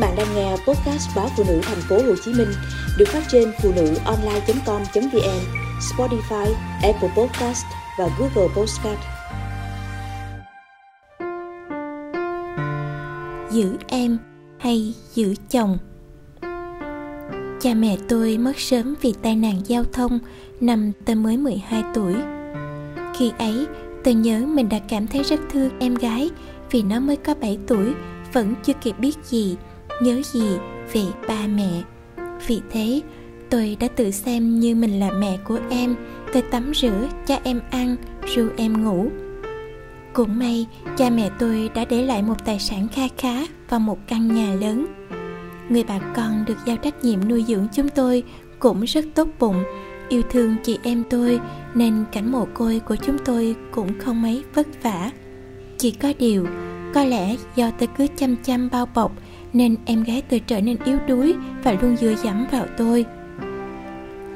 bạn đang nghe podcast báo phụ nữ thành phố Hồ Chí Minh được phát trên phụ nữ online.com.vn, Spotify, Apple Podcast và Google Podcast. Giữ em hay giữ chồng? Cha mẹ tôi mất sớm vì tai nạn giao thông năm tôi mới 12 tuổi. Khi ấy, tôi nhớ mình đã cảm thấy rất thương em gái vì nó mới có 7 tuổi, vẫn chưa kịp biết gì, nhớ gì về ba mẹ. Vì thế, tôi đã tự xem như mình là mẹ của em, tôi tắm rửa, cho em ăn, ru em ngủ. Cũng may, cha mẹ tôi đã để lại một tài sản kha khá và một căn nhà lớn. Người bà con được giao trách nhiệm nuôi dưỡng chúng tôi cũng rất tốt bụng, yêu thương chị em tôi nên cảnh mồ côi của chúng tôi cũng không mấy vất vả. Chỉ có điều, có lẽ do tôi cứ chăm chăm bao bọc nên em gái tôi trở nên yếu đuối và luôn dựa dẫm vào tôi.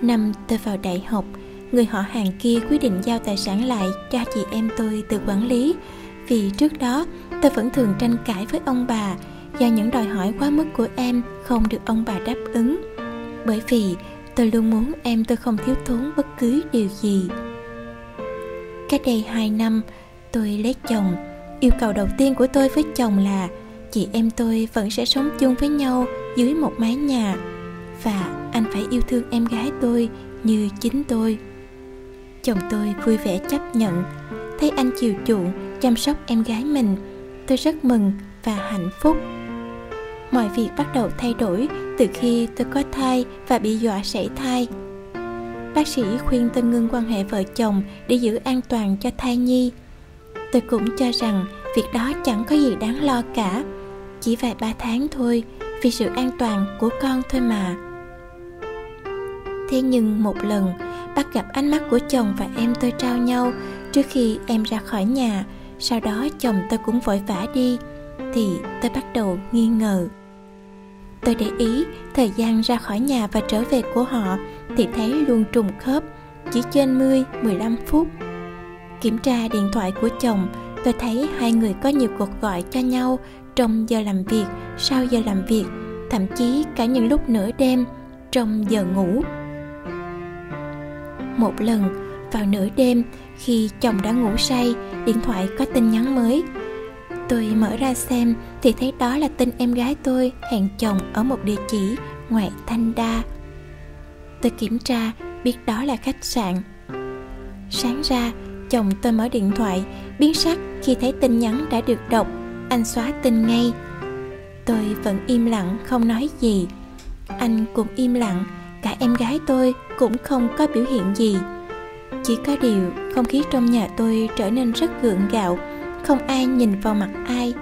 Năm tôi vào đại học, người họ hàng kia quyết định giao tài sản lại cho chị em tôi tự quản lý. Vì trước đó tôi vẫn thường tranh cãi với ông bà do những đòi hỏi quá mức của em không được ông bà đáp ứng. Bởi vì tôi luôn muốn em tôi không thiếu thốn bất cứ điều gì. Cách đây 2 năm tôi lấy chồng. Yêu cầu đầu tiên của tôi với chồng là chị em tôi vẫn sẽ sống chung với nhau dưới một mái nhà. Và anh phải yêu thương em gái tôi như chính tôi. Chồng tôi vui vẻ chấp nhận. Thấy anh chiều chuộng, chăm sóc em gái mình, tôi rất mừng và hạnh phúc. Mọi việc bắt đầu thay đổi từ khi tôi có thai và bị dọa sảy thai. Bác sĩ khuyên tôi ngưng quan hệ vợ chồng để giữ an toàn cho thai nhi. Tôi cũng cho rằng việc đó chẳng có gì đáng lo cả chỉ vài ba tháng thôi, vì sự an toàn của con thôi mà. Thế nhưng một lần, bắt gặp ánh mắt của chồng và em tôi trao nhau trước khi em ra khỏi nhà, sau đó chồng tôi cũng vội vã đi, thì tôi bắt đầu nghi ngờ. Tôi để ý thời gian ra khỏi nhà và trở về của họ thì thấy luôn trùng khớp, chỉ trên 10 15 phút. Kiểm tra điện thoại của chồng, tôi thấy hai người có nhiều cuộc gọi cho nhau trong giờ làm việc, sau giờ làm việc, thậm chí cả những lúc nửa đêm trong giờ ngủ. Một lần, vào nửa đêm, khi chồng đã ngủ say, điện thoại có tin nhắn mới. Tôi mở ra xem, thì thấy đó là tin em gái tôi hẹn chồng ở một địa chỉ ngoại thanh đa tôi kiểm tra, biết đó là khách sạn. Sáng ra, chồng tôi mở điện thoại, biến sắc khi thấy tin nhắn đã được đọc anh xóa tin ngay. Tôi vẫn im lặng, không nói gì. Anh cũng im lặng, cả em gái tôi cũng không có biểu hiện gì. Chỉ có điều không khí trong nhà tôi trở nên rất gượng gạo, không ai nhìn vào mặt ai.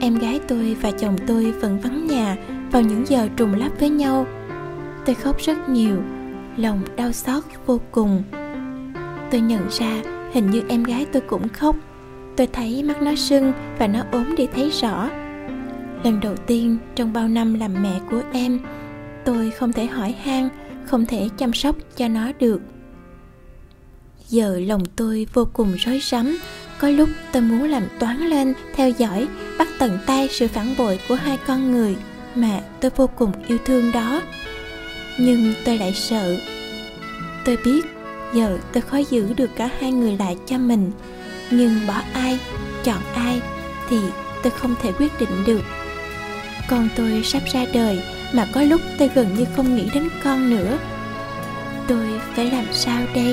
Em gái tôi và chồng tôi vẫn vắng nhà vào những giờ trùng lắp với nhau. Tôi khóc rất nhiều, lòng đau xót vô cùng. Tôi nhận ra hình như em gái tôi cũng khóc tôi thấy mắt nó sưng và nó ốm đi thấy rõ. Lần đầu tiên trong bao năm làm mẹ của em, tôi không thể hỏi han, không thể chăm sóc cho nó được. Giờ lòng tôi vô cùng rối rắm, có lúc tôi muốn làm toán lên, theo dõi, bắt tận tay sự phản bội của hai con người mà tôi vô cùng yêu thương đó. Nhưng tôi lại sợ. Tôi biết giờ tôi khó giữ được cả hai người lại cho mình nhưng bỏ ai, chọn ai thì tôi không thể quyết định được. Con tôi sắp ra đời mà có lúc tôi gần như không nghĩ đến con nữa. Tôi phải làm sao đây?